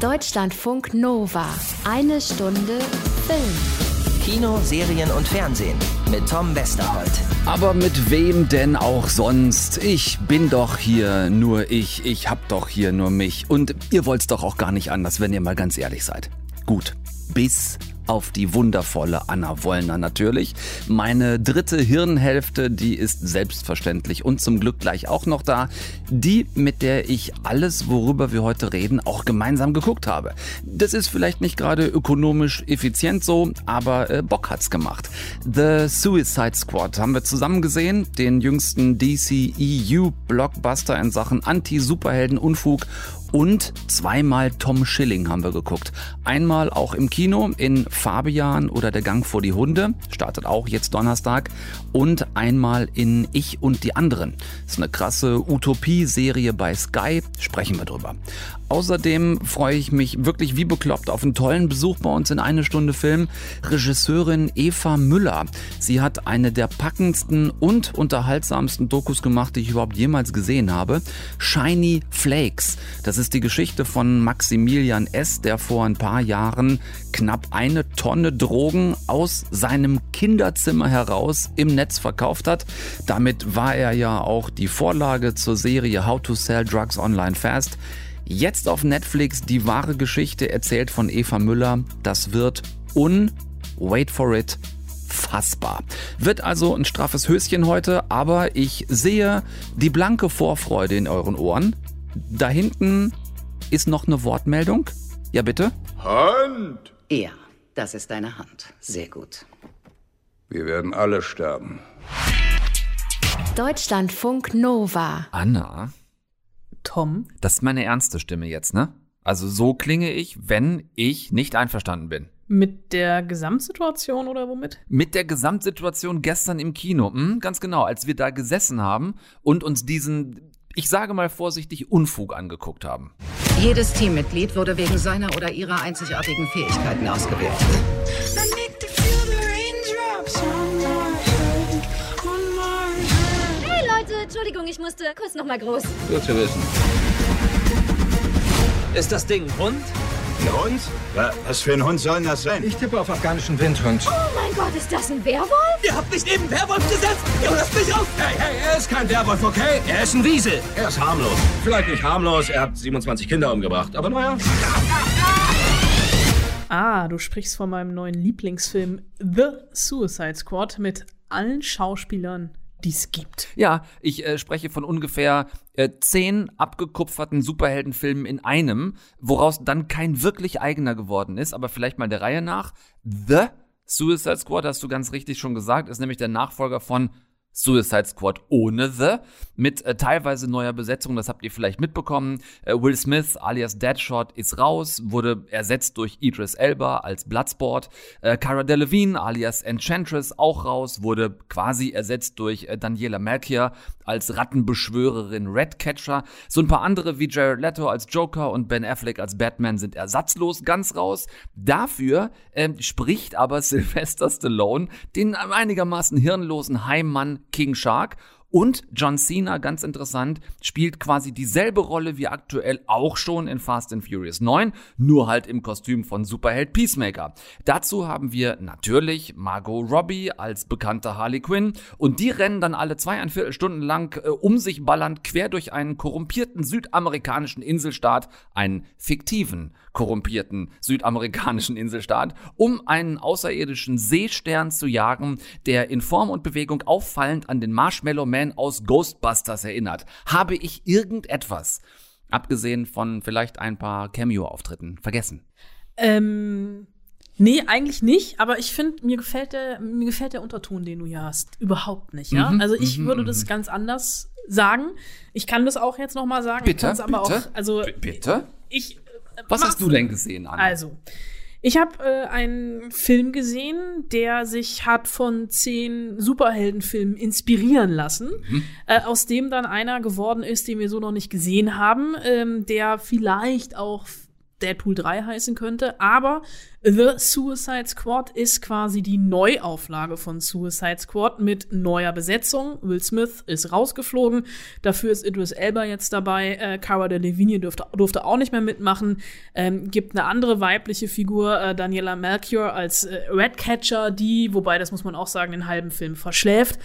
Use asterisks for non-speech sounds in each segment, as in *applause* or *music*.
Deutschlandfunk Nova. Eine Stunde Film. Kino, Serien und Fernsehen mit Tom Westerholt. Aber mit wem denn auch sonst? Ich bin doch hier nur ich, ich hab doch hier nur mich. Und ihr wollt's doch auch gar nicht anders, wenn ihr mal ganz ehrlich seid. Gut, bis auf die wundervolle Anna Wollner natürlich. Meine dritte Hirnhälfte, die ist selbstverständlich und zum Glück gleich auch noch da. Die, mit der ich alles, worüber wir heute reden, auch gemeinsam geguckt habe. Das ist vielleicht nicht gerade ökonomisch effizient so, aber äh, Bock hat's gemacht. The Suicide Squad haben wir zusammen gesehen, den jüngsten DC EU Blockbuster in Sachen Anti-Superhelden-Unfug und zweimal Tom Schilling haben wir geguckt. Einmal auch im Kino in Fabian oder Der Gang vor die Hunde, startet auch jetzt Donnerstag. Und einmal in Ich und die anderen. Ist eine krasse Utopie-Serie bei Sky, sprechen wir drüber. Außerdem freue ich mich wirklich wie bekloppt auf einen tollen Besuch bei uns in eine Stunde Film. Regisseurin Eva Müller. Sie hat eine der packendsten und unterhaltsamsten Dokus gemacht, die ich überhaupt jemals gesehen habe. Shiny Flakes. Das ist die Geschichte von Maximilian S., der vor ein paar Jahren knapp eine Tonne Drogen aus seinem Kinderzimmer heraus im Netz verkauft hat. Damit war er ja auch die Vorlage zur Serie How to Sell Drugs Online Fast. Jetzt auf Netflix die wahre Geschichte erzählt von Eva Müller. Das wird un, wait for it, fassbar. Wird also ein straffes Höschen heute, aber ich sehe die blanke Vorfreude in euren Ohren. Da hinten ist noch eine Wortmeldung. Ja, bitte? Hand! Ja, das ist deine Hand. Sehr gut. Wir werden alle sterben. Deutschlandfunk Nova. Anna, Tom. das ist meine ernste Stimme jetzt, ne? Also so klinge ich, wenn ich nicht einverstanden bin. Mit der Gesamtsituation oder womit? Mit der Gesamtsituation gestern im Kino, hm, ganz genau, als wir da gesessen haben und uns diesen, ich sage mal vorsichtig, Unfug angeguckt haben. Jedes Teammitglied wurde wegen seiner oder ihrer einzigartigen Fähigkeiten ausgewählt. Entschuldigung, ich musste kurz noch mal groß. Gut zu wissen. Ist das Ding ein Hund? Ein Hund? Ja, was für ein Hund soll das sein? Ich tippe auf afghanischen Windhund. Oh mein Gott, ist das ein Werwolf? Ihr habt mich neben Werwolf gesetzt! Ihr lasst mich auf! Hey, hey, er ist kein Werwolf, okay? Er ist ein Wiesel. Er ist harmlos. Vielleicht nicht harmlos, er hat 27 Kinder umgebracht. Aber naja. Ah, du sprichst von meinem neuen Lieblingsfilm The Suicide Squad mit allen Schauspielern, die es gibt. Ja, ich äh, spreche von ungefähr äh, zehn abgekupferten Superheldenfilmen in einem, woraus dann kein wirklich eigener geworden ist, aber vielleicht mal der Reihe nach. The Suicide Squad, hast du ganz richtig schon gesagt, ist nämlich der Nachfolger von Suicide Squad ohne The, mit äh, teilweise neuer Besetzung, das habt ihr vielleicht mitbekommen. Äh, Will Smith alias Deadshot ist raus, wurde ersetzt durch Idris Elba als Bloodsport. Äh, Cara Delevingne alias Enchantress auch raus, wurde quasi ersetzt durch äh, Daniela Melchior als Rattenbeschwörerin Redcatcher. So ein paar andere wie Jared Leto als Joker und Ben Affleck als Batman sind ersatzlos ganz raus. Dafür ähm, spricht aber *laughs* Sylvester Stallone den einigermaßen hirnlosen Heimmann King Shark. Und John Cena, ganz interessant, spielt quasi dieselbe Rolle wie aktuell auch schon in Fast and Furious 9, nur halt im Kostüm von Superheld Peacemaker. Dazu haben wir natürlich Margot Robbie als bekannte Harley Quinn und die rennen dann alle zweieinviertel Stunden lang äh, um sich ballernd quer durch einen korrumpierten südamerikanischen Inselstaat, einen fiktiven korrumpierten südamerikanischen Inselstaat, um einen außerirdischen Seestern zu jagen, der in Form und Bewegung auffallend an den Marshmallow Man aus Ghostbusters erinnert. Habe ich irgendetwas, abgesehen von vielleicht ein paar Cameo-Auftritten, vergessen? Ähm, nee, eigentlich nicht, aber ich finde, mir gefällt der, mir gefällt der Unterton, den du hier hast, überhaupt nicht, ja? Mhm, also ich mhm, würde mhm. das ganz anders sagen. Ich kann das auch jetzt noch mal sagen. ich Bitte, bitte, auch, also bitte? ich Was hast du denn gesehen, Anna? Also, ich habe äh, einen Film gesehen, der sich hat von zehn Superheldenfilmen inspirieren lassen, Mhm. äh, aus dem dann einer geworden ist, den wir so noch nicht gesehen haben, ähm, der vielleicht auch Deadpool 3 heißen könnte, aber The Suicide Squad ist quasi die Neuauflage von Suicide Squad mit neuer Besetzung. Will Smith ist rausgeflogen, dafür ist Idris Elba jetzt dabei, äh, Cara Delevingne durfte, durfte auch nicht mehr mitmachen, ähm, gibt eine andere weibliche Figur, äh, Daniela Melchior als äh, Redcatcher, die, wobei das muss man auch sagen, den halben Film verschläft.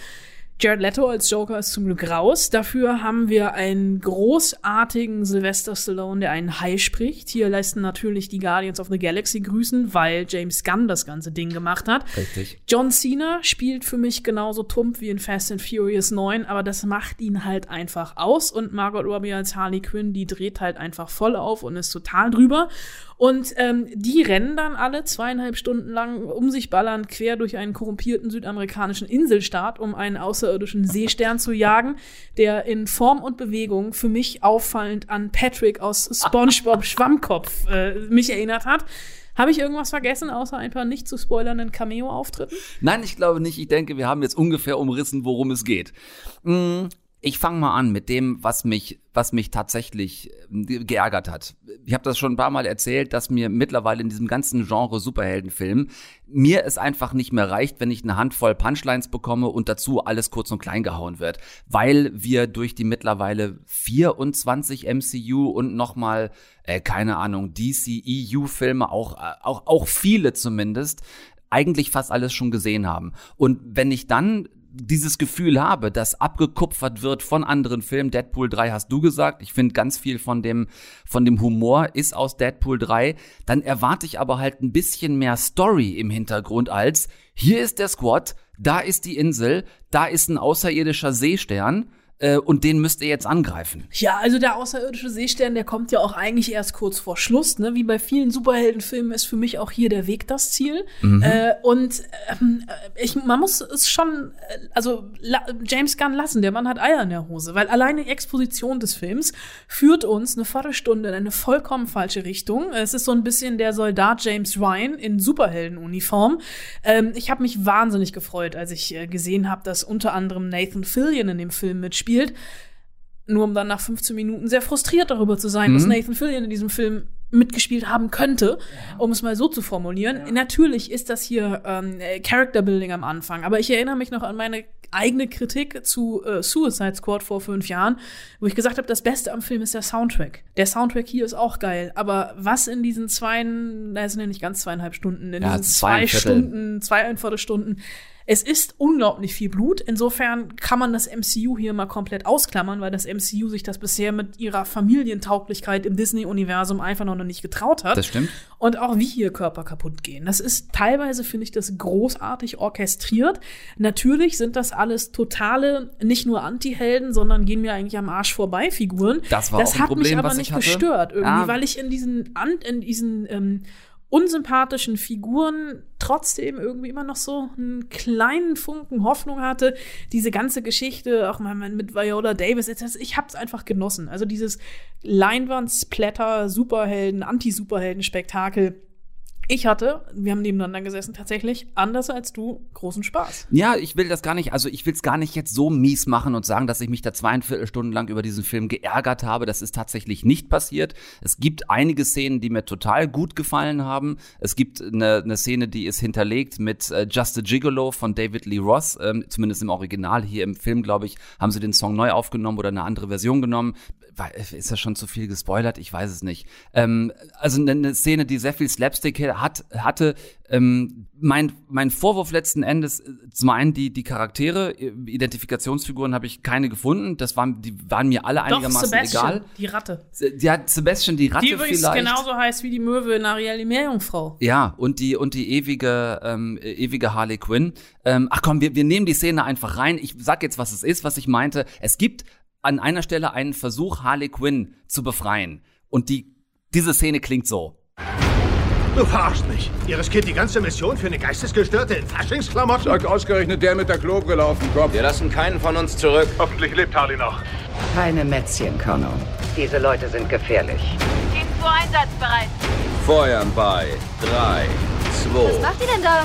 Jared Leto als Joker ist zum Glück raus. Dafür haben wir einen großartigen Sylvester Stallone, der einen Hai spricht. Hier leisten natürlich die Guardians of the Galaxy grüßen, weil James Gunn das ganze Ding gemacht hat. Richtig. John Cena spielt für mich genauso tump wie in Fast and Furious 9, aber das macht ihn halt einfach aus. Und Margot Robbie als Harley Quinn, die dreht halt einfach voll auf und ist total drüber. Und ähm, die rennen dann alle zweieinhalb Stunden lang um sich ballernd quer durch einen korrumpierten südamerikanischen Inselstaat, um einen außerirdischen Seestern zu jagen, der in Form und Bewegung für mich auffallend an Patrick aus SpongeBob *laughs* Schwammkopf äh, mich erinnert hat. Habe ich irgendwas vergessen, außer ein paar nicht zu spoilernden Cameo-Auftritten? Nein, ich glaube nicht. Ich denke, wir haben jetzt ungefähr umrissen, worum es geht. Ich fange mal an mit dem, was mich, was mich tatsächlich äh, geärgert hat. Ich habe das schon ein paar Mal erzählt, dass mir mittlerweile in diesem ganzen Genre Superheldenfilm mir es einfach nicht mehr reicht, wenn ich eine Handvoll Punchlines bekomme und dazu alles kurz und klein gehauen wird, weil wir durch die mittlerweile 24 MCU und nochmal, äh, keine Ahnung, DCEU-Filme, auch, äh, auch, auch viele zumindest, eigentlich fast alles schon gesehen haben. Und wenn ich dann dieses Gefühl habe, dass abgekupfert wird von anderen Filmen. Deadpool 3 hast du gesagt. Ich finde ganz viel von dem, von dem Humor ist aus Deadpool 3. Dann erwarte ich aber halt ein bisschen mehr Story im Hintergrund als hier ist der Squad, da ist die Insel, da ist ein außerirdischer Seestern äh, und den müsst ihr jetzt angreifen. Ja, also der außerirdische Seestern, der kommt ja auch eigentlich erst kurz vor Schluss, ne? Wie bei vielen Superheldenfilmen ist für mich auch hier der Weg das Ziel. Mhm. Äh, und ähm, ich, man muss es schon, äh, also James Gunn lassen, der Mann hat Eier in der Hose, weil alleine die Exposition des Films führt uns eine Viertelstunde in eine vollkommen falsche Richtung. Es ist so ein bisschen der Soldat James Ryan in Superheldenuniform. Ähm, ich habe mich wahnsinnig gefreut, als ich äh, gesehen habe, dass unter anderem Nathan Fillion in dem Film mitspielt. Nur um dann nach 15 Minuten sehr frustriert darüber zu sein, Mhm. dass Nathan Fillion in diesem Film mitgespielt haben könnte, um es mal so zu formulieren. Natürlich ist das hier ähm, äh, Character Building am Anfang, aber ich erinnere mich noch an meine eigene Kritik zu äh, Suicide Squad vor fünf Jahren, wo ich gesagt habe, das Beste am Film ist der Soundtrack. Der Soundtrack hier ist auch geil, aber was in diesen zwei, na, sind ja nicht ganz zweieinhalb Stunden, in Ja, diesen zwei zweieinviertel. Stunden, zweieinviertel Stunden, es ist unglaublich viel Blut. Insofern kann man das MCU hier mal komplett ausklammern, weil das MCU sich das bisher mit ihrer Familientauglichkeit im Disney-Universum einfach noch nicht getraut hat. Das stimmt. Und auch wie hier Körper kaputt gehen. Das ist teilweise, finde ich, das großartig orchestriert. Natürlich sind das alles totale, nicht nur Anti-Helden, sondern gehen mir eigentlich am Arsch vorbei Figuren. Das war auch ein hat Problem, mich aber was nicht ich hatte. gestört irgendwie, Ja. weil ich in diesen, in diesen ähm, unsympathischen Figuren trotzdem irgendwie immer noch so einen kleinen Funken Hoffnung hatte. Diese ganze Geschichte, auch mal mit Viola Davis, ich hab's einfach genossen. Also dieses Leinwand-Splatter, Superhelden, Anti-Superhelden-Spektakel. Ich hatte, wir haben nebeneinander gesessen, tatsächlich, anders als du, großen Spaß. Ja, ich will das gar nicht, also ich will es gar nicht jetzt so mies machen und sagen, dass ich mich da zweieinviertel Stunden lang über diesen Film geärgert habe. Das ist tatsächlich nicht passiert. Es gibt einige Szenen, die mir total gut gefallen haben. Es gibt eine, eine Szene, die ist hinterlegt mit äh, Just a Gigolo von David Lee Ross, ähm, zumindest im Original. Hier im Film, glaube ich, haben sie den Song neu aufgenommen oder eine andere Version genommen. Ist das schon zu viel gespoilert? Ich weiß es nicht. Ähm, also eine, eine Szene, die sehr viel Slapstick hat, hatte. Ähm, mein, mein Vorwurf letzten Endes, äh, zum einen die, die Charaktere, äh, Identifikationsfiguren habe ich keine gefunden. Das waren, die waren mir alle Doch, einigermaßen Sebastian, egal. die Ratte. Ja, Sebastian die Ratte Die übrigens vielleicht. genauso heißt wie die Möwe in Ariel, die Meerjungfrau. Ja, und die, und die ewige, ähm, äh, ewige Harley Quinn. Ähm, ach komm, wir, wir nehmen die Szene einfach rein. Ich sag jetzt, was es ist, was ich meinte. Es gibt an einer Stelle einen Versuch, Harley Quinn zu befreien. Und die, diese Szene klingt so. Du verarschst mich. Ihr riskiert die ganze Mission für eine Geistesgestörte in Faschingsklamotten? Sag ausgerechnet der mit der Globe gelaufen kommt. Wir lassen keinen von uns zurück. Hoffentlich lebt Harley noch. Keine Mätzchen, Colonel. Diese Leute sind gefährlich. Team 2 einsatzbereit. Feuern bei 3, Was 2. macht ihr denn da?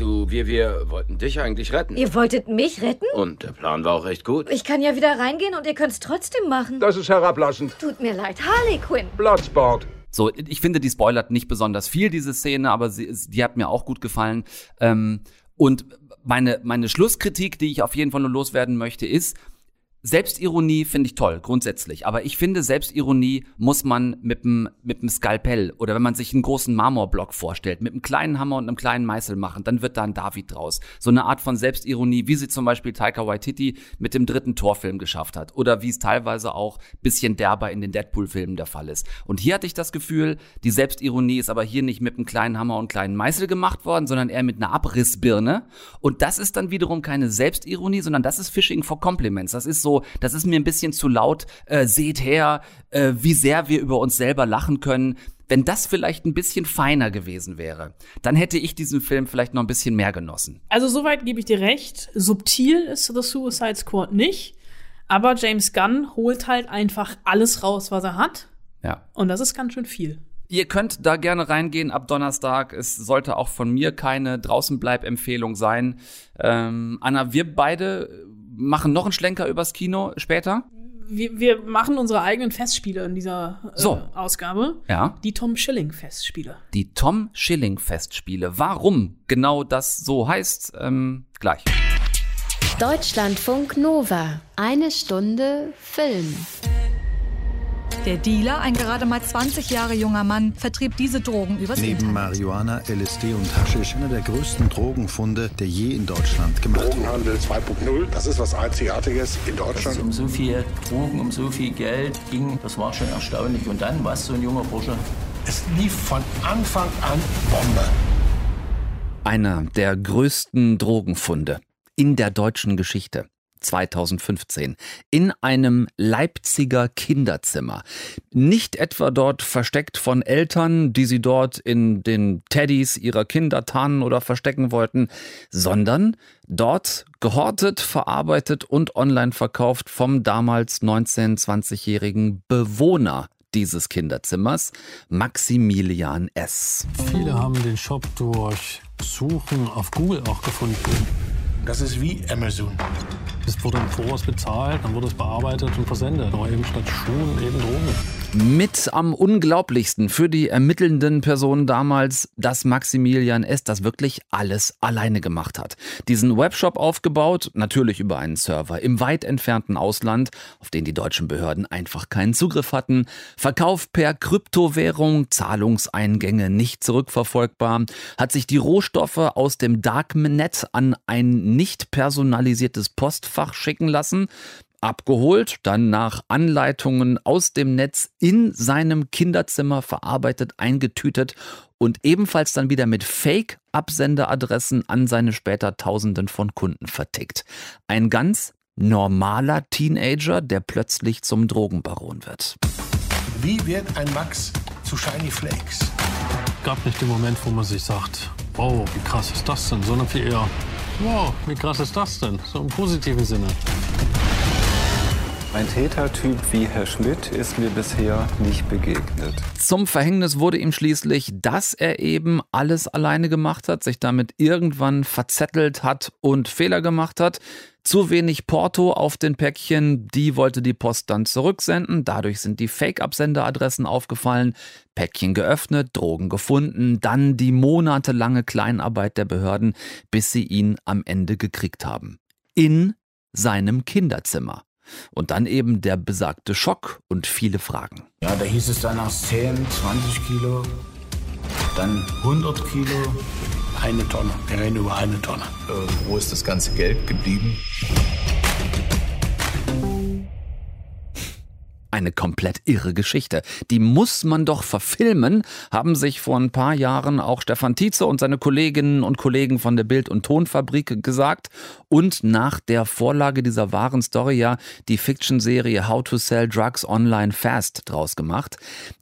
Du, wir, wir wollten dich eigentlich retten. Ihr wolltet mich retten? Und der Plan war auch recht gut. Ich kann ja wieder reingehen und ihr könnt es trotzdem machen. Das ist herablassend. Tut mir leid, Harley Quinn. Bloodsport. So, ich finde, die spoilert nicht besonders viel, diese Szene, aber sie, die hat mir auch gut gefallen. Ähm, und meine, meine Schlusskritik, die ich auf jeden Fall nur loswerden möchte, ist, Selbstironie finde ich toll, grundsätzlich. Aber ich finde, Selbstironie muss man mit dem Skalpell oder wenn man sich einen großen Marmorblock vorstellt, mit einem kleinen Hammer und einem kleinen Meißel machen, dann wird da ein David draus. So eine Art von Selbstironie, wie sie zum Beispiel Taika Waititi mit dem dritten Torfilm geschafft hat. Oder wie es teilweise auch bisschen derber in den Deadpool-Filmen der Fall ist. Und hier hatte ich das Gefühl, die Selbstironie ist aber hier nicht mit einem kleinen Hammer und kleinen Meißel gemacht worden, sondern eher mit einer Abrissbirne. Und das ist dann wiederum keine Selbstironie, sondern das ist Fishing for Compliments. Das ist so, das ist mir ein bisschen zu laut. Äh, seht her, äh, wie sehr wir über uns selber lachen können. Wenn das vielleicht ein bisschen feiner gewesen wäre, dann hätte ich diesen Film vielleicht noch ein bisschen mehr genossen. Also soweit gebe ich dir recht. Subtil ist The Suicide Squad nicht. Aber James Gunn holt halt einfach alles raus, was er hat. Ja. Und das ist ganz schön viel. Ihr könnt da gerne reingehen ab Donnerstag. Es sollte auch von mir keine Draußenbleib-Empfehlung sein. Ähm, Anna, wir beide machen noch einen Schlenker übers Kino später. Wir, wir machen unsere eigenen Festspiele in dieser äh, So. Ausgabe. Ja. Die Tom Schilling Festspiele. Die Tom Schilling Festspiele. Warum genau das so heißt, ähm, gleich. Deutschlandfunk Nova. Eine Stunde Film. Der Dealer, ein gerade mal 20 Jahre junger Mann, vertrieb diese Drogen übers Neben Internet. Marihuana, LSD und Haschisch einer der größten Drogenfunde, der je in Deutschland gemacht wurde. Drogenhandel 2.0, das ist was Einzigartiges in Dass Deutschland. es um so viel Drogen, um so viel Geld ging, das war schon erstaunlich. Und dann, was so ein junger Bursche? Es lief von Anfang an Bombe. Einer der größten Drogenfunde in der deutschen Geschichte. 2015 in einem Leipziger Kinderzimmer. Nicht etwa dort versteckt von Eltern, die sie dort in den Teddys ihrer Kinder tarnen oder verstecken wollten, sondern dort gehortet, verarbeitet und online verkauft vom damals 19-, 20-jährigen Bewohner dieses Kinderzimmers, Maximilian S. Viele haben den Shop durch Suchen auf Google auch gefunden. Das ist wie Amazon. Es wurde im Voraus bezahlt, dann wurde es bearbeitet und versendet. Nur eben statt Schuhen eben Drogen. Mit am unglaublichsten für die ermittelnden Personen damals, dass Maximilian S. das wirklich alles alleine gemacht hat. Diesen Webshop aufgebaut, natürlich über einen Server im weit entfernten Ausland, auf den die deutschen Behörden einfach keinen Zugriff hatten. Verkauf per Kryptowährung, Zahlungseingänge nicht zurückverfolgbar, hat sich die Rohstoffe aus dem Darknet an ein nicht personalisiertes Postfach schicken lassen abgeholt, dann nach Anleitungen aus dem Netz in seinem Kinderzimmer verarbeitet, eingetütet und ebenfalls dann wieder mit Fake-Absenderadressen an seine später Tausenden von Kunden vertickt. Ein ganz normaler Teenager, der plötzlich zum Drogenbaron wird. Wie wird ein Max zu Shiny Flakes? Gab nicht den Moment, wo man sich sagt, wow, wie krass ist das denn, sondern viel eher, wow, wie krass ist das denn, so im positiven Sinne. Ein Tätertyp wie Herr Schmidt ist mir bisher nicht begegnet. Zum Verhängnis wurde ihm schließlich, dass er eben alles alleine gemacht hat, sich damit irgendwann verzettelt hat und Fehler gemacht hat. Zu wenig Porto auf den Päckchen, die wollte die Post dann zurücksenden. Dadurch sind die Fake-Absenderadressen aufgefallen. Päckchen geöffnet, Drogen gefunden, dann die monatelange Kleinarbeit der Behörden, bis sie ihn am Ende gekriegt haben. In seinem Kinderzimmer. Und dann eben der besagte Schock und viele Fragen. Ja, da hieß es dann erst 10, 20 Kilo, dann 100 Kilo. Eine Tonne. Wir reden über eine Tonne. Äh, wo ist das ganze Geld geblieben? Eine komplett irre Geschichte. Die muss man doch verfilmen, haben sich vor ein paar Jahren auch Stefan Tietze und seine Kolleginnen und Kollegen von der Bild- und Tonfabrik gesagt. Und nach der Vorlage dieser wahren Story ja die Fiction-Serie How to Sell Drugs Online Fast draus gemacht.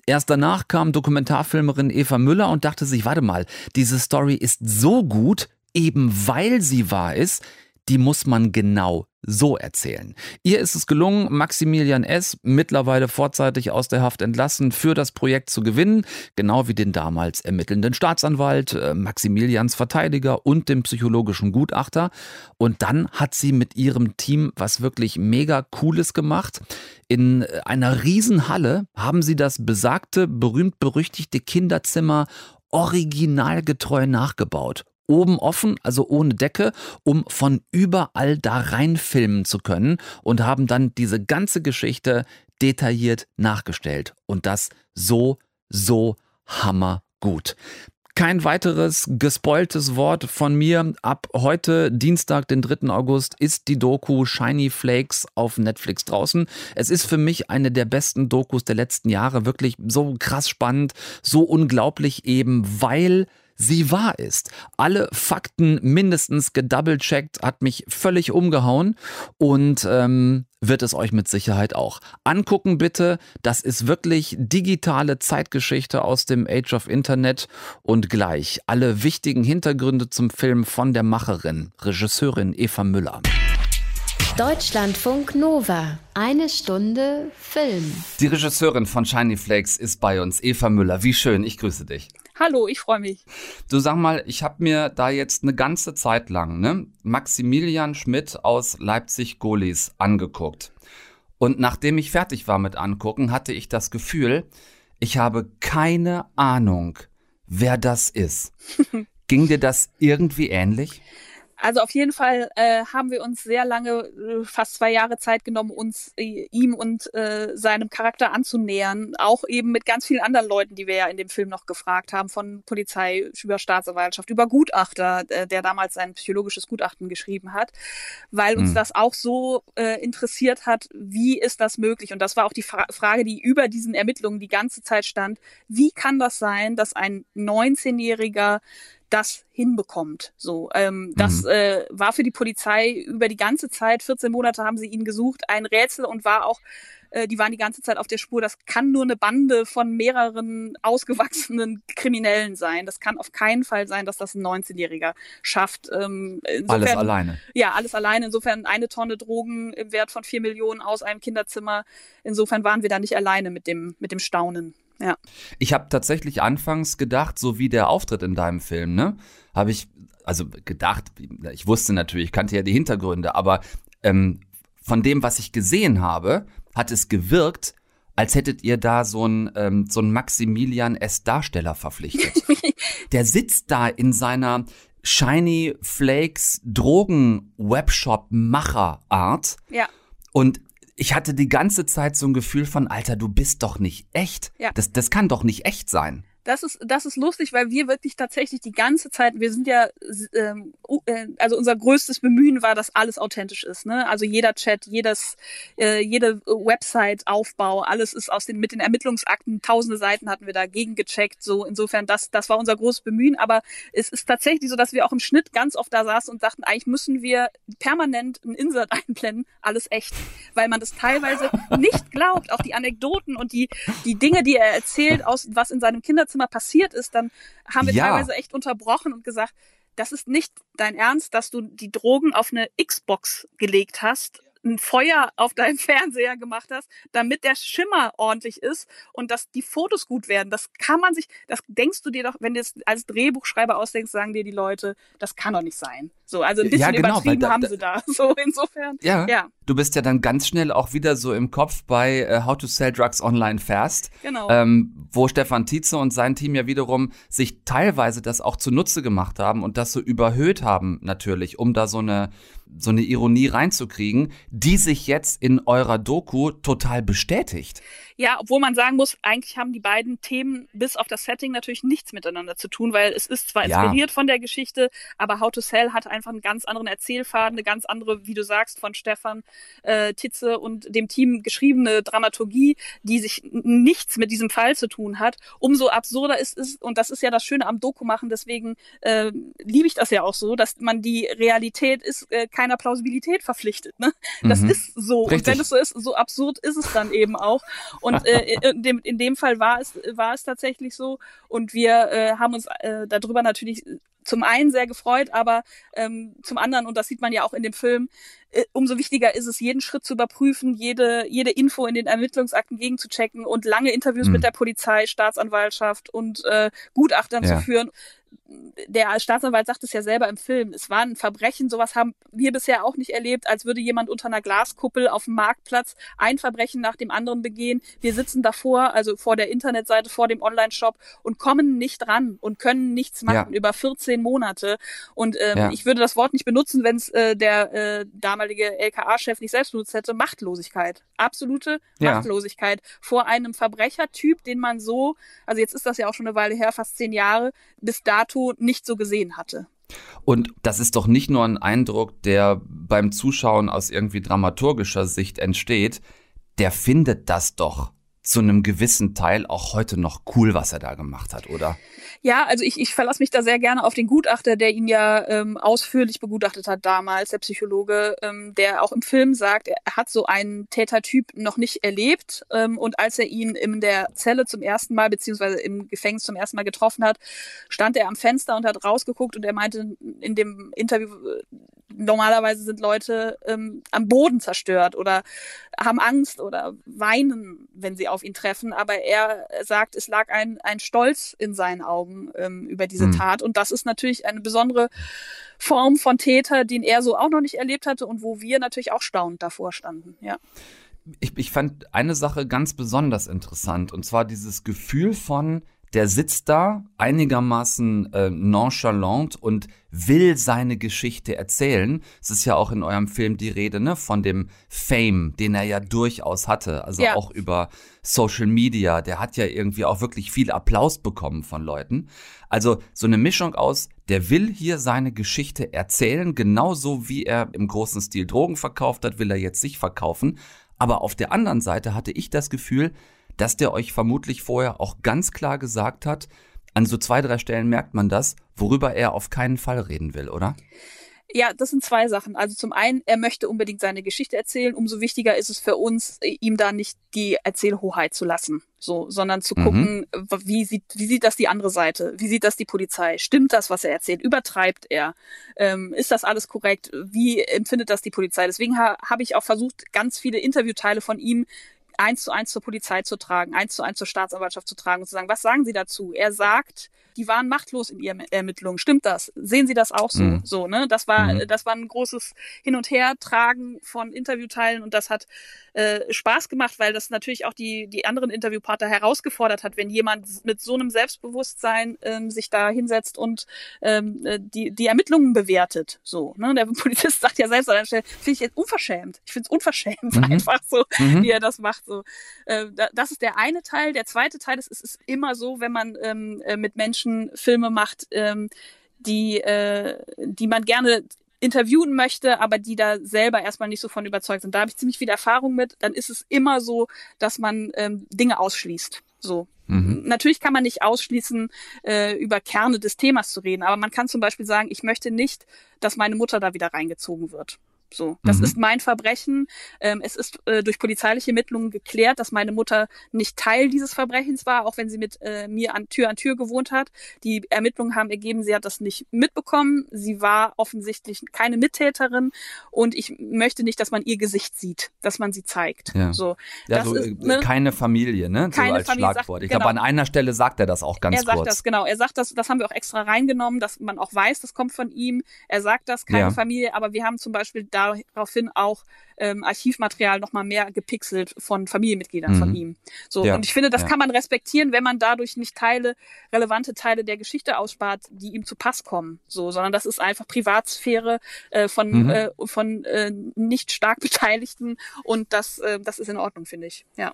Erst danach kam Dokumentarfilmerin Eva Müller und dachte sich, warte mal, diese Story ist so gut, eben weil sie wahr ist, die muss man genau so erzählen. Ihr ist es gelungen, Maximilian S. mittlerweile vorzeitig aus der Haft entlassen, für das Projekt zu gewinnen, genau wie den damals ermittelnden Staatsanwalt, äh, Maximilians Verteidiger und dem psychologischen Gutachter. Und dann hat sie mit ihrem Team was wirklich mega Cooles gemacht. In einer Riesenhalle haben sie das besagte, berühmt-berüchtigte Kinderzimmer originalgetreu nachgebaut oben offen, also ohne Decke, um von überall da rein filmen zu können und haben dann diese ganze Geschichte detailliert nachgestellt. Und das so, so hammergut. Kein weiteres gespoiltes Wort von mir. Ab heute, Dienstag, den 3. August, ist die Doku Shiny Flakes auf Netflix draußen. Es ist für mich eine der besten Dokus der letzten Jahre. Wirklich so krass spannend, so unglaublich eben, weil sie wahr ist. Alle Fakten mindestens gedoublecheckt, hat mich völlig umgehauen und ähm, wird es euch mit Sicherheit auch. Angucken bitte, das ist wirklich digitale Zeitgeschichte aus dem Age of Internet und gleich alle wichtigen Hintergründe zum Film von der Macherin, Regisseurin Eva Müller. Deutschlandfunk Nova. Eine Stunde Film. Die Regisseurin von Shiny Flakes ist bei uns, Eva Müller. Wie schön, ich grüße dich. Hallo, ich freue mich. Du sag mal, ich habe mir da jetzt eine ganze Zeit lang ne, Maximilian Schmidt aus Leipzig-Golis angeguckt. Und nachdem ich fertig war mit Angucken, hatte ich das Gefühl, ich habe keine Ahnung, wer das ist. *laughs* Ging dir das irgendwie ähnlich? Also auf jeden Fall äh, haben wir uns sehr lange, äh, fast zwei Jahre Zeit genommen, uns äh, ihm und äh, seinem Charakter anzunähern. Auch eben mit ganz vielen anderen Leuten, die wir ja in dem Film noch gefragt haben, von Polizei über Staatsanwaltschaft, über Gutachter, äh, der damals sein psychologisches Gutachten geschrieben hat, weil uns Hm. mhm. das auch so äh, interessiert hat, wie ist das möglich? Und das war auch die Fra Frage, die über diesen Ermittlungen die ganze Zeit stand. Wie kann das sein, dass ein 19-Jähriger das hinbekommt. So, ähm, das Mhm. äh, war für die Polizei über die ganze Zeit, 14 Monate haben sie ihn gesucht, ein Rätsel und war auch, äh, die waren die ganze Zeit auf der Spur. Das kann nur eine Bande von mehreren ausgewachsenen Kriminellen sein. Das kann auf keinen Fall sein, dass das ein 19-Jähriger schafft. Ähm, insofern, Alles alleine. Ja, alles alleine. Insofern eine Tonne Drogen im Wert von vier Millionen aus einem Kinderzimmer. Insofern waren wir da nicht alleine mit dem, mit dem Staunen. Ja. Ich habe tatsächlich anfangs gedacht, so wie der Auftritt in deinem Film, ne? Habe ich, also gedacht, ich wusste natürlich, ich kannte ja die Hintergründe, aber ähm, von dem, was ich gesehen habe, hat es gewirkt, als hättet ihr da so einen ähm, so einen Maximilian S. Darsteller verpflichtet. *laughs* der sitzt da in seiner Shiny Flakes Drogen-Webshop-Macher-Art Ja. und ich hatte die ganze Zeit so ein Gefühl von, Alter, du bist doch nicht echt. Ja. Das, das kann doch nicht echt sein. Das ist, das ist lustig, weil wir wirklich tatsächlich die ganze Zeit, wir sind ja, ähm, äh, also unser größtes Bemühen war, dass alles authentisch ist. Ne? Also jeder Chat, jedes, äh, jede Website-Aufbau, alles ist aus den, mit den Ermittlungsakten, tausende Seiten hatten wir dagegen gecheckt. So insofern, das, das war unser großes Bemühen. Aber es ist tatsächlich so, dass wir auch im Schnitt ganz oft da saßen und dachten, eigentlich müssen wir permanent ein Insert *laughs* einblenden, alles echt. Weil man das teilweise nicht glaubt. Auch die Anekdoten und die, die Dinge, die er erzählt, aus was in seinem Kinderzimmer passiert ist, dann haben wir Ja. teilweise echt unterbrochen und gesagt, das ist nicht dein Ernst, dass du die Drogen auf eine Xbox gelegt hast, ein Feuer auf deinem *laughs* Fernseher gemacht hast, damit der Schimmer ordentlich ist und dass die Fotos gut werden. Das kann man sich, das denkst du dir doch, wenn du es als Drehbuchschreiber ausdenkst, sagen dir die Leute, das kann doch nicht sein. So, also ein bisschen Ja, genau, übertrieben da- haben da- sie da. *laughs* So, insofern. Ja. Ja. Du bist ja dann ganz schnell auch wieder so im Kopf bei äh, How to Sell Drugs Online Fast. Genau. Ähm, wo Stefan Tietze und sein Team ja wiederum sich teilweise das auch zunutze gemacht haben und das so überhöht haben, natürlich, um da so eine, so eine Ironie reinzukriegen, die sich jetzt in eurer Doku total bestätigt. Ja, obwohl man sagen muss, eigentlich haben die beiden Themen bis auf das Setting natürlich nichts miteinander zu tun, weil es ist zwar Ja. inspiriert von der Geschichte, aber How to Sell hat einfach einen ganz anderen Erzählfaden, eine ganz andere, wie du sagst, von Stefan äh, Titze und dem Team geschriebene Dramaturgie, die sich nichts mit diesem Fall zu tun hat. Umso absurder ist es, und das ist ja das Schöne am Doku machen, deswegen äh, liebe ich das ja auch so, dass man die Realität ist äh, keiner Plausibilität verpflichtet. Ne? Das Mhm. ist so. Und Richtig. wenn es so ist, so absurd ist es dann eben auch. Und äh, *laughs* in, dem, in dem Fall war es, war es tatsächlich so. Und wir äh, haben uns äh, darüber natürlich zum einen sehr gefreut, aber ähm, zum anderen, und das sieht man ja auch in dem Film, äh, umso wichtiger ist es, jeden Schritt zu überprüfen, jede, jede Info in den Ermittlungsakten gegenzuchecken und lange Interviews Mhm. mit der Polizei, Staatsanwaltschaft und äh, Gutachtern Ja. zu führen. Der Staatsanwalt sagt es ja selber im Film. Es war ein Verbrechen. Sowas haben wir bisher auch nicht erlebt, als würde jemand unter einer Glaskuppel auf dem Marktplatz ein Verbrechen nach dem anderen begehen. Wir sitzen davor, also vor der Internetseite, vor dem Online-Shop und kommen nicht ran und können nichts machen Ja. über 14 Monate. Und ähm, Ja. ich würde das Wort nicht benutzen, wenn es äh, der äh, damalige LKA-Chef nicht selbst benutzt hätte. Machtlosigkeit. Absolute Ja. Machtlosigkeit vor einem Verbrechertyp, den man so, also jetzt ist das ja auch schon eine Weile her, fast zehn Jahre, bis dato nicht so gesehen hatte. Und das ist doch nicht nur ein Eindruck, der beim Zuschauen aus irgendwie dramaturgischer Sicht entsteht, der findet das doch zu einem gewissen Teil auch heute noch cool, was er da gemacht hat, oder? Ja, also ich, ich verlasse mich da sehr gerne auf den Gutachter, der ihn ja ähm, ausführlich begutachtet hat damals, der Psychologe, ähm, der auch im Film sagt, er hat so einen Tätertyp noch nicht erlebt. Ähm, und als er ihn in der Zelle zum ersten Mal, beziehungsweise im Gefängnis zum ersten Mal getroffen hat, stand er am Fenster und hat rausgeguckt und er meinte in dem Interview, äh, normalerweise sind Leute ähm, am Boden zerstört oder haben Angst oder weinen, wenn sie auf ihn treffen. Aber er sagt, es lag ein, ein Stolz in seinen Augen ähm, über diese Hm. Tat. Und das ist natürlich eine besondere Form von Täter, den er so auch noch nicht erlebt hatte und wo wir natürlich auch staunend davor standen. Ja. ich, ich fand eine Sache ganz besonders interessant und zwar dieses Gefühl von, der sitzt da einigermaßen äh, nonchalant und will seine Geschichte erzählen. Es ist ja auch in eurem Film die Rede ne, von dem Fame, den er ja durchaus hatte, also Ja. auch über Social Media. Der hat ja irgendwie auch wirklich viel Applaus bekommen von Leuten. Also so eine Mischung aus, der will hier seine Geschichte erzählen, genauso wie er im großen Stil Drogen verkauft hat, will er jetzt sich verkaufen. Aber auf der anderen Seite hatte ich das Gefühl, dass der euch vermutlich vorher auch ganz klar gesagt hat, an so zwei, drei Stellen merkt man das, worüber er auf keinen Fall reden will, oder? Ja, das sind zwei Sachen. Also zum einen, er möchte unbedingt seine Geschichte erzählen. Umso wichtiger ist es für uns, ihm da nicht die Erzählhoheit zu lassen, so, sondern zu Mhm. gucken, wie sieht, wie sieht das die andere Seite? Wie sieht das die Polizei? Stimmt das, was er erzählt? Übertreibt er? Ähm, ist das alles korrekt? Wie empfindet das die Polizei? Deswegen ha habe ich auch versucht, ganz viele Interviewteile von ihm eins zu eins zur Polizei zu tragen, eins zu eins zur Staatsanwaltschaft zu tragen und zu sagen, was sagen Sie dazu? Er sagt, die waren machtlos in ihren Ermittlungen. Stimmt das? Sehen Sie das auch so? Mhm. So, ne? Das war, Mhm. das war ein großes Hin- und Hertragen von Interviewteilen und das hat äh, Spaß gemacht, weil das natürlich auch die, die anderen Interviewpartner herausgefordert hat, wenn jemand mit so einem Selbstbewusstsein ähm, sich da hinsetzt und ähm, äh, die, die Ermittlungen bewertet. So, ne? Der *laughs* Polizist sagt ja selbst an der Stelle, finde ich jetzt unverschämt. Ich finde es unverschämt, Mhm. *laughs* einfach so, Mhm. wie er das macht. So. Äh, da, das ist der eine Teil. Der zweite Teil ist, es ist immer so, wenn man ähm, äh, mit Menschen Filme macht, ähm, die, äh, die man gerne interviewen möchte, aber die da selber erstmal nicht so von überzeugt sind. Da habe ich ziemlich viel Erfahrung mit. Dann ist es immer so, dass man ähm, Dinge ausschließt. So. Mhm. Natürlich kann man nicht ausschließen, äh, über Kerne des Themas zu reden, aber man kann zum Beispiel sagen, ich möchte nicht, dass meine Mutter da wieder reingezogen wird. So, das Mhm. ist mein Verbrechen. Ähm, es ist äh, durch polizeiliche Ermittlungen geklärt, dass meine Mutter nicht Teil dieses Verbrechens war, auch wenn sie mit äh, mir an Tür an Tür gewohnt hat. Die Ermittlungen haben ergeben, sie hat das nicht mitbekommen. Sie war offensichtlich keine Mittäterin und ich möchte nicht, dass man ihr Gesicht sieht, dass man sie zeigt. Ja. So, Ja, das so ist, äh, ne? keine Familie, ne? Keine so als Familie, sagt- Schlagwort. ich genau. glaube, an einer Stelle sagt er das auch ganz er sagt kurz. das, genau. Er sagt das, das haben wir auch extra reingenommen, dass man auch weiß, das kommt von ihm. Er sagt das, keine Ja. Familie, aber wir haben zum Beispiel daraufhin auch ähm, Archivmaterial nochmal mehr gepixelt von Familienmitgliedern Mhm. von ihm. So, Ja, und ich finde, das ja. kann man respektieren, wenn man dadurch nicht Teile, relevante Teile der Geschichte ausspart, die ihm zu Pass kommen. So, sondern das ist einfach Privatsphäre äh, von, Mhm. äh, von äh, nicht stark *laughs* Beteiligten und das, äh, das ist in Ordnung, finde ich. Ja.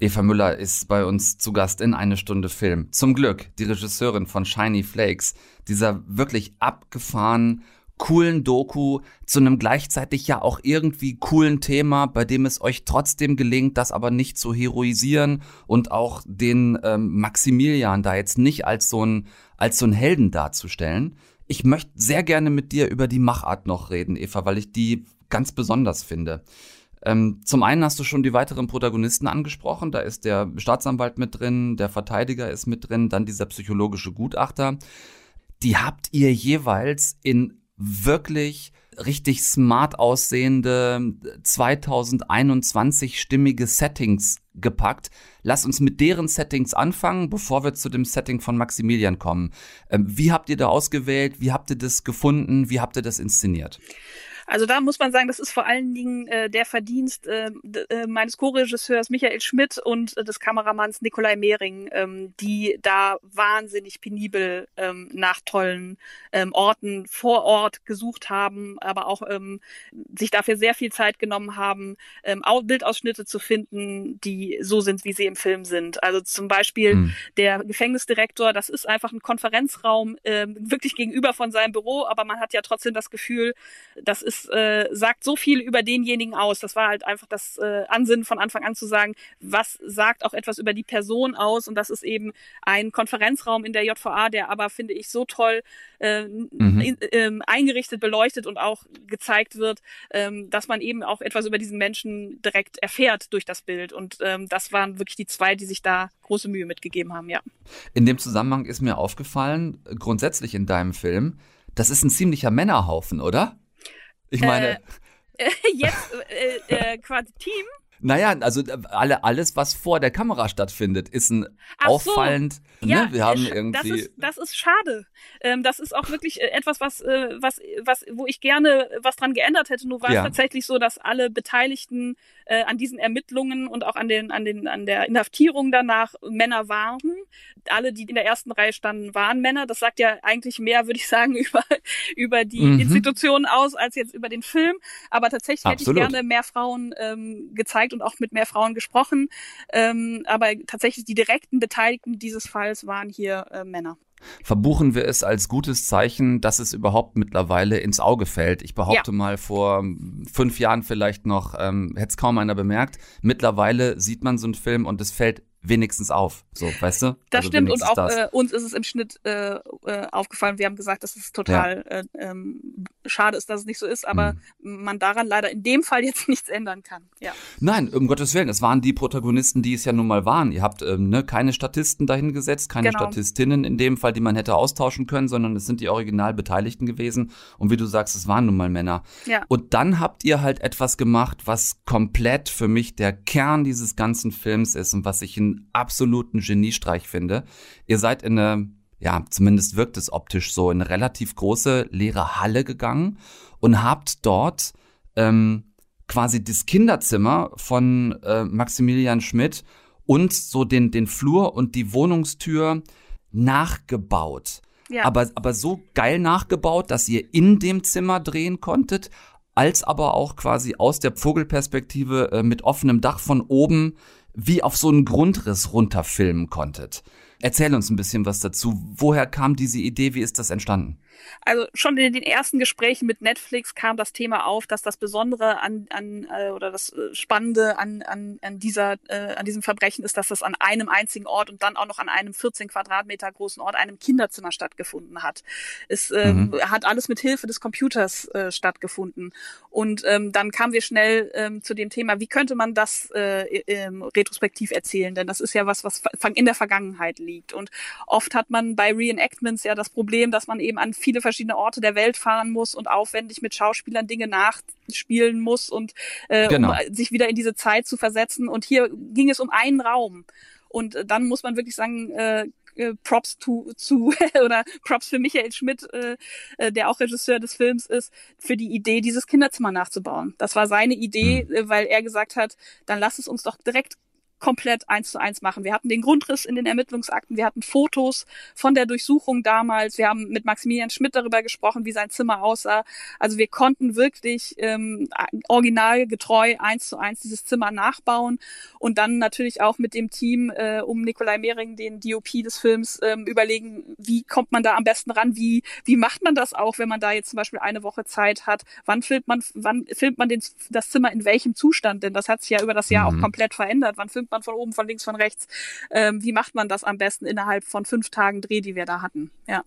Eva Müller ist bei uns zu Gast in eine Stunde Film. Zum Glück die Regisseurin von Shiny Flakes, dieser wirklich abgefahren coolen Doku zu einem gleichzeitig ja auch irgendwie coolen Thema, bei dem es euch trotzdem gelingt, das aber nicht zu heroisieren und auch den ähm, Maximilian da jetzt nicht als so ein als so ein Helden darzustellen. Ich möchte sehr gerne mit dir über die Machart noch reden, Eva, weil ich die ganz besonders finde. Ähm, zum einen hast du schon die weiteren Protagonisten angesprochen. Da ist der Staatsanwalt mit drin, der Verteidiger ist mit drin, dann dieser psychologische Gutachter. Die habt ihr jeweils in wirklich richtig smart aussehende 2021 stimmige Settings gepackt. Lass uns mit deren Settings anfangen, bevor wir zu dem Setting von Maximilian kommen. Ähm, wie habt ihr da ausgewählt? Wie habt ihr das gefunden? Wie habt ihr das inszeniert? Also da muss man sagen, das ist vor allen Dingen äh, der Verdienst äh, äh, meines Co-Regisseurs Michael Schmidt und äh, des Kameramanns Nikolai Mehring, ähm, die da wahnsinnig penibel ähm, nach tollen ähm, Orten vor Ort gesucht haben, aber auch ähm, sich dafür sehr viel Zeit genommen haben, ähm, Bildausschnitte zu finden, die so sind, wie sie im Film sind. Also zum Beispiel Hm. der Gefängnisdirektor, das ist einfach ein Konferenzraum, ähm, wirklich gegenüber von seinem Büro, aber man hat ja trotzdem das Gefühl, das ist, äh, sagt so viel über denjenigen aus. Das war halt einfach das äh, Ansinnen von Anfang an zu sagen, was sagt auch etwas über die Person aus. Und das ist eben ein Konferenzraum in der JVA, der aber, finde ich, so toll äh, Mhm. in, ähm, eingerichtet, beleuchtet und auch gezeigt wird, ähm, dass man eben auch etwas über diesen Menschen direkt erfährt durch das Bild. Und ähm, das waren wirklich die zwei, die sich da große Mühe mitgegeben haben, ja. In dem Zusammenhang ist mir aufgefallen, grundsätzlich in deinem Film, das ist ein ziemlicher Männerhaufen, oder? Ich meine, Äh, *laughs* jetzt äh, äh, quasi Team. Naja, also äh, alle, alles, was vor der Kamera stattfindet, ist ein Ach so. auffallend. Ja, ne? Wir haben irgendwie. Das ist, das ist schade. Ähm, das ist auch wirklich äh, etwas, was, äh, was, was, wo ich gerne was dran geändert hätte. Nur war Ja. es tatsächlich so, dass alle Beteiligten äh, an diesen Ermittlungen und auch an den, an den, an der Inhaftierung danach Männer waren. Alle, die in der ersten Reihe standen, waren Männer. Das sagt ja eigentlich mehr, würde ich sagen, *laughs* über, über die Mhm. Institution aus als jetzt über den Film. Aber tatsächlich Absolut. hätte ich gerne mehr Frauen ähm, gezeigt und auch mit mehr Frauen gesprochen. Ähm, aber tatsächlich die direkten Beteiligten dieses Falls waren hier äh, Männer. Verbuchen wir es als gutes Zeichen, dass es überhaupt mittlerweile ins Auge fällt. Ich behaupte Ja. mal, vor fünf Jahren vielleicht noch, ähm, hätte es kaum einer bemerkt. Mittlerweile sieht man so einen Film und es fällt wenigstens auf. So, weißt du? Das Also stimmt und auch das. äh, uns ist es im Schnitt äh, äh, aufgefallen. Wir haben gesagt, dass es total äh, ähm, schade ist, dass es nicht so ist, aber Mhm. man daran leider in dem Fall jetzt *laughs* nichts ändern kann. Ja. Nein, um Gottes Willen, es waren die Protagonisten, die es ja nun mal waren. Ihr habt ähm, ne, keine Statisten dahingesetzt, keine Genau. Statistinnen in dem Fall, die man hätte austauschen können, sondern es sind die original Beteiligten gewesen. Und wie du sagst, es waren nun mal Männer. Ja. Und dann habt ihr halt etwas gemacht, was komplett für mich der Kern dieses ganzen Films ist und was ich einen absoluten Geniestreich finde. Ihr seid in eine, ja, zumindest wirkt es optisch so, in eine relativ große leere Halle gegangen und habt dort ähm, quasi das Kinderzimmer von äh, Maximilian Schmidt und so den, den Flur und die Wohnungstür nachgebaut. Ja. Aber, aber so geil nachgebaut, dass ihr in dem Zimmer drehen konntet, als aber auch quasi aus der Vogelperspektive äh, mit offenem Dach von oben wie auf so einen Grundriss runterfilmen konntet. Erzähl uns ein bisschen was dazu. Woher kam diese Idee? Wie ist das entstanden? Also schon in den ersten Gesprächen mit Netflix kam das Thema auf, dass das Besondere an, an äh, oder das äh, Spannende an, an, an dieser äh, an diesem Verbrechen ist, dass das an einem einzigen Ort und dann auch noch an einem 14 Quadratmeter großen Ort, einem Kinderzimmer stattgefunden hat. Es ähm, Mhm. hat alles mit Hilfe des Computers äh, stattgefunden. Und ähm, dann kamen wir schnell ähm, zu dem Thema, wie könnte man das äh, ähm, retrospektiv erzählen? Denn das ist ja was, was in der Vergangenheit liegt. Und oft hat man bei Reenactments ja das Problem, dass man eben an viele verschiedene Orte der Welt fahren muss und aufwendig mit Schauspielern Dinge nachspielen muss und äh, Genau. um sich wieder in diese Zeit zu versetzen. Und hier ging es um einen Raum. Und äh, dann muss man wirklich sagen, äh, äh, Props zu, zu *laughs* oder Props für Michael Schmidt, äh, äh, der auch Regisseur des Films ist, für die Idee, dieses Kinderzimmer nachzubauen. Das war seine Idee, äh, weil er gesagt hat, dann lass es uns doch direkt komplett eins zu eins machen. Wir hatten den Grundriss in den Ermittlungsakten, wir hatten Fotos von der Durchsuchung damals, wir haben mit Maximilian Schmidt darüber gesprochen, wie sein Zimmer aussah. Also wir konnten wirklich ähm, originalgetreu eins zu eins dieses Zimmer nachbauen und dann natürlich auch mit dem Team äh, um Nikolai Mehring, den DOP des Films, ähm, überlegen, wie kommt man da am besten ran, wie, wie macht man das auch, wenn man da jetzt zum Beispiel eine Woche Zeit hat, wann filmt man, wann filmt man den, das Zimmer in welchem Zustand, denn das hat sich ja über das Jahr Mhm. auch komplett verändert, wann filmt man von oben, von links, von rechts, ähm, wie macht man das am besten innerhalb von fünf Tagen Dreh, die wir da hatten, ja.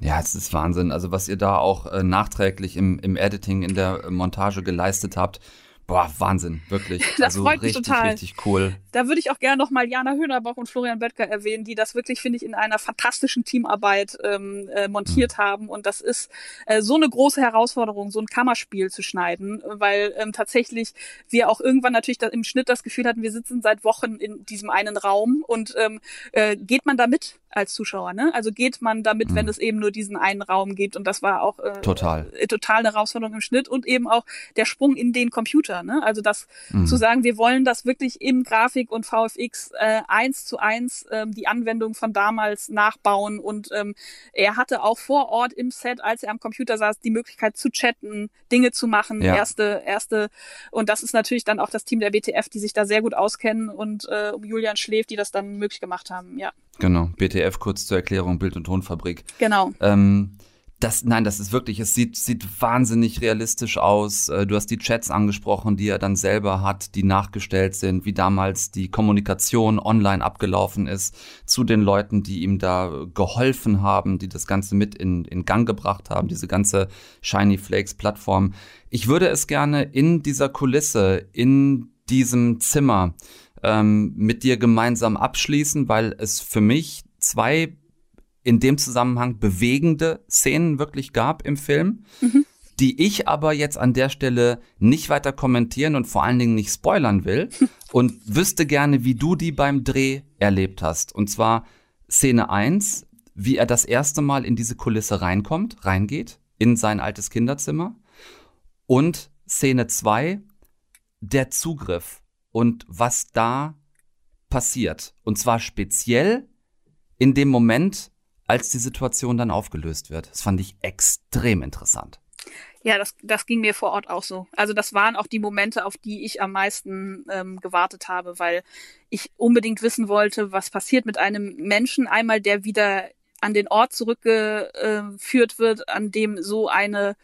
Ja, es ist Wahnsinn. Also was ihr da auch äh, nachträglich im, im Editing, in der Montage geleistet habt, Boah, Wahnsinn, wirklich. *laughs* Das also freut mich richtig, total. richtig cool. Da würde ich auch gerne nochmal Jana Höhnerbach und Florian Böttger erwähnen, die das wirklich, finde ich, in einer fantastischen Teamarbeit ähm, äh, montiert haben. Und das ist äh, so eine große Herausforderung, so ein Kammerspiel zu schneiden, weil ähm, tatsächlich wir auch irgendwann natürlich da, im Schnitt das Gefühl hatten, wir sitzen seit Wochen in diesem einen Raum und ähm, äh, geht man da mit als Zuschauer, ne? Also geht man damit, wenn es eben nur diesen einen Raum gibt und das war auch äh, Total. äh, total eine Herausforderung im Schnitt und eben auch der Sprung in den Computer, ne? Also das Mhm. zu sagen, wir wollen das wirklich im Grafik und VFX äh, eins zu eins ähm, die Anwendung von damals nachbauen und ähm, er hatte auch vor Ort im Set, als er am Computer saß, die Möglichkeit zu chatten, Dinge zu machen, Ja. erste, erste und das ist natürlich dann auch das Team der WTF, die sich da sehr gut auskennen und äh, um Julian Schläf, die das dann möglich gemacht haben, ja. Genau, BTF kurz zur Erklärung, Bild- und Tonfabrik. Genau. Ähm, das, nein, das ist wirklich, es sieht, sieht wahnsinnig realistisch aus. Äh, Du hast die Chats angesprochen, die er dann selber hat, die nachgestellt sind, wie damals die Kommunikation online abgelaufen ist zu den Leuten, die ihm da geholfen haben, die das Ganze mit in, in Gang gebracht haben, diese ganze Shiny Flakes Plattform. Ich würde es gerne in dieser Kulisse, in diesem Zimmer ähm, mit dir gemeinsam abschließen, weil es für mich zwei in dem Zusammenhang bewegende Szenen wirklich gab im Film, die ich aber jetzt an der Stelle nicht weiter kommentieren und vor allen Dingen nicht spoilern will *laughs* und wüsste gerne, wie du die beim Dreh erlebt hast. Und zwar Szene 1, wie er das erste Mal in diese Kulisse reinkommt, reingeht, in sein altes Kinderzimmer. Und Szene 2, der Zugriff und was da passiert. Und zwar speziell in dem Moment, als die Situation dann aufgelöst wird. Das fand ich extrem interessant. Ja, das, das ging mir vor Ort auch so. Also das waren auch die Momente, auf die ich am meisten ähm, gewartet habe, weil ich unbedingt wissen wollte, was passiert mit einem Menschen, einmal der wieder an den Ort zurückgeführt wird, an dem so eine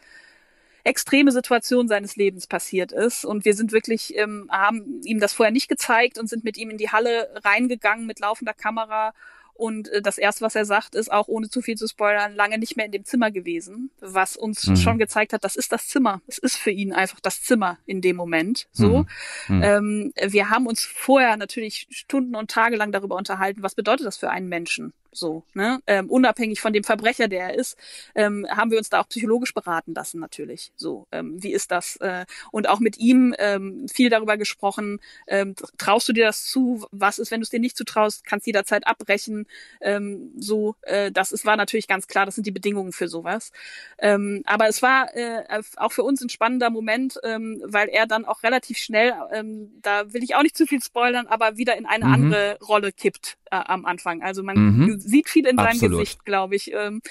extreme Situation seines Lebens passiert ist. Und wir sind wirklich, ähm, haben ihm das vorher nicht gezeigt und sind mit ihm in die Halle reingegangen mit laufender Kamera. Und äh, das erste, was er sagt, ist auch ohne zu viel zu spoilern, lange nicht mehr in dem Zimmer gewesen, was uns Mhm. schon gezeigt hat, das ist das Zimmer. Es ist für ihn einfach das Zimmer in dem Moment. So. Mhm. Mhm. Ähm, wir haben uns vorher natürlich Stunden und Tage lang darüber unterhalten, was bedeutet das für einen Menschen? So, ne? Ähm, unabhängig von dem Verbrecher, der er ist, ähm, haben wir uns da auch psychologisch beraten lassen, natürlich. So, ähm, wie ist das? Äh, und auch mit ihm ähm, viel darüber gesprochen. Ähm, traust du dir das zu? Was ist, wenn du es dir nicht zutraust? Kannst jederzeit abbrechen. Ähm, so, äh, das ist, war natürlich ganz klar. Das sind die Bedingungen für sowas. Ähm, aber es war äh, auch für uns ein spannender Moment, ähm, weil er dann auch relativ schnell, ähm, da will ich auch nicht zu viel spoilern, aber wieder in eine Mhm. andere Rolle kippt äh, am Anfang. Also man Mhm. Sieht viel in seinem Absolut. Gesicht, glaube ich. Ähm,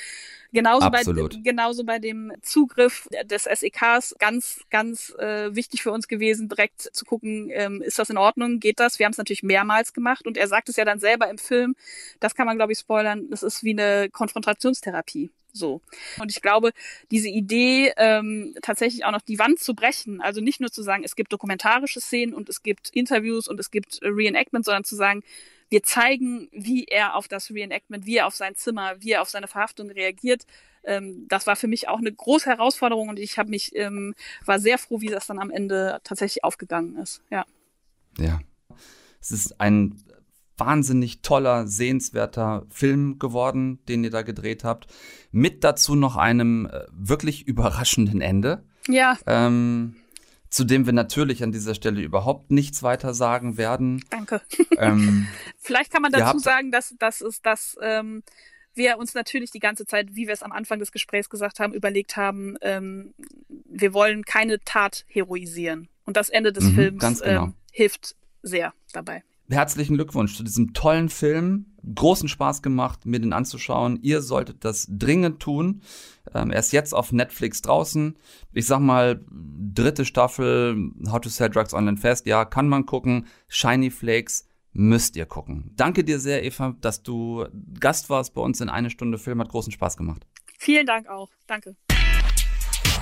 genauso, Absolut. bei, genauso bei dem Zugriff des SEKs ganz, ganz äh, wichtig für uns gewesen, direkt zu gucken, ähm, ist das in Ordnung, geht das? Wir haben es natürlich mehrmals gemacht und er sagt es ja dann selber im Film, das kann man, glaube ich, spoilern, das ist wie eine Konfrontationstherapie. So. Und ich glaube, diese Idee, ähm, tatsächlich auch noch die Wand zu brechen, also nicht nur zu sagen, es gibt dokumentarische Szenen und es gibt Interviews und es gibt Reenactment, sondern zu sagen, wir zeigen, wie er auf das Reenactment, wie er auf sein Zimmer, wie er auf seine Verhaftung reagiert. Ähm, das war für mich auch eine große Herausforderung und ich habe mich, ähm, war sehr froh, wie das dann am Ende tatsächlich aufgegangen ist. Ja. Ja. Es ist ein wahnsinnig toller, sehenswerter Film geworden, den ihr da gedreht habt. Mit dazu noch einem äh, wirklich überraschenden Ende. Ja. Ähm, zu dem wir natürlich an dieser Stelle überhaupt nichts weiter sagen werden. Danke. Ähm, *laughs* Vielleicht kann man dazu sagen, dass, dass es, dass ähm, wir uns natürlich die ganze Zeit, wie wir es am Anfang des Gesprächs gesagt haben, überlegt haben, ähm, wir wollen keine Tat heroisieren. Und das Ende des Mhm, Films genau. ähm, hilft sehr dabei. Herzlichen Glückwunsch zu diesem tollen Film. Großen Spaß gemacht, mir den anzuschauen. Ihr solltet das dringend tun. Ähm, er ist jetzt auf Netflix draußen. Ich sag mal, dritte Staffel, How to Sell Drugs Online Fast. Ja, kann man gucken. Shiny Flakes müsst ihr gucken. Danke dir sehr, Eva, dass du Gast warst bei uns in eine Stunde Film. Hat großen Spaß gemacht. Vielen Dank auch. Danke.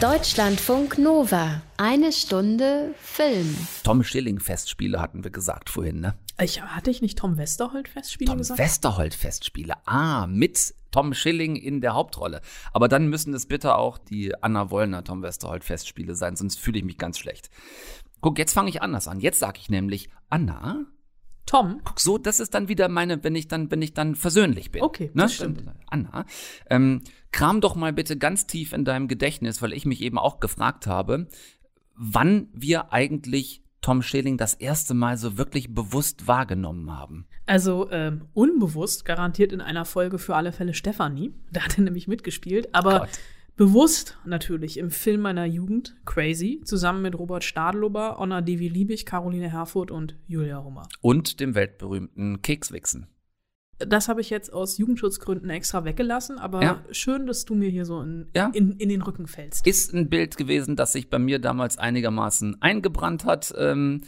Deutschlandfunk Nova. Eine Stunde Film. Tom Schilling Festspiele hatten wir gesagt vorhin, ne? Ich, hatte ich nicht Tom Westerholt Festspiele Tom gesagt? Westerholt Festspiele. Ah, mit Tom Schilling in der Hauptrolle. Aber dann müssen es bitte auch die Anna Wollner Tom Westerholt Festspiele sein, sonst fühle ich mich ganz schlecht. Guck, jetzt fange ich anders an. Jetzt sage ich nämlich Anna. Tom. Guck, so, das ist dann wieder meine, wenn ich dann, wenn ich dann versöhnlich bin. Okay, ne? das stimmt. Anna, ähm, kram doch mal bitte ganz tief in deinem Gedächtnis, weil ich mich eben auch gefragt habe, wann wir eigentlich Tom Schilling das erste Mal so wirklich bewusst wahrgenommen haben. Also ähm, unbewusst garantiert in einer Folge für alle Fälle Stefanie. Da hat er nämlich mitgespielt. Aber Gott. Bewusst natürlich im Film meiner Jugend, Crazy, zusammen mit Robert Stadlober, Onna Devi Liebig, Caroline Herfurth und Julia Hummer. Und dem weltberühmten Kekswichsen. Das habe ich jetzt aus Jugendschutzgründen extra weggelassen, aber Ja. schön, dass du mir hier so in, Ja. in, in den Rücken fällst. Ist ein Bild gewesen, das sich bei mir damals einigermaßen eingebrannt hat. Ähm,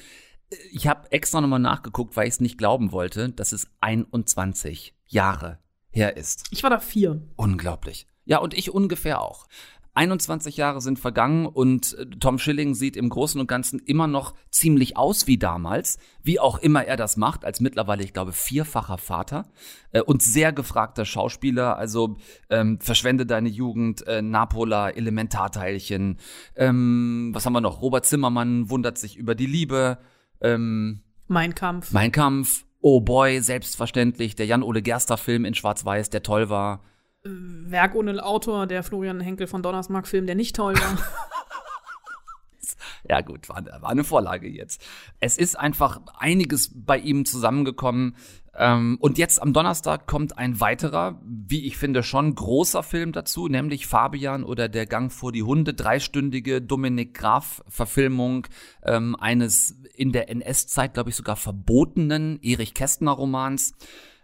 ich habe extra nochmal nachgeguckt, weil ich es nicht glauben wollte, dass es 21 Jahre her ist. Ich war da vier. Unglaublich. Ja, und ich ungefähr auch. 21 Jahre sind vergangen und äh, Tom Schilling sieht im Großen und Ganzen immer noch ziemlich aus wie damals, wie auch immer er das macht, als mittlerweile, ich glaube, vierfacher Vater äh, und sehr gefragter Schauspieler. Also ähm, Verschwende deine Jugend, äh, Napola, Elementarteilchen. Ähm, was haben wir noch? Robert Zimmermann wundert sich über die Liebe. Ähm, Mein Kampf. mein Kampf, Oh Boy, selbstverständlich, der Jan-Ole Gerster-Film in Schwarz-Weiß, der toll war. Werk ohne Autor, der Florian Henkel von Donnersmarck-Film, der nicht toll war. *laughs* Ja gut, war, war eine Vorlage jetzt. Es ist einfach einiges bei ihm zusammengekommen. Ähm, und jetzt am Donnerstag kommt ein weiterer, wie ich finde, schon großer Film dazu, nämlich Fabian oder Der Gang vor die Hunde, dreistündige Dominik Graf-Verfilmung ähm, eines in der NS-Zeit, glaube ich, sogar verbotenen Erich Kästner-Romans.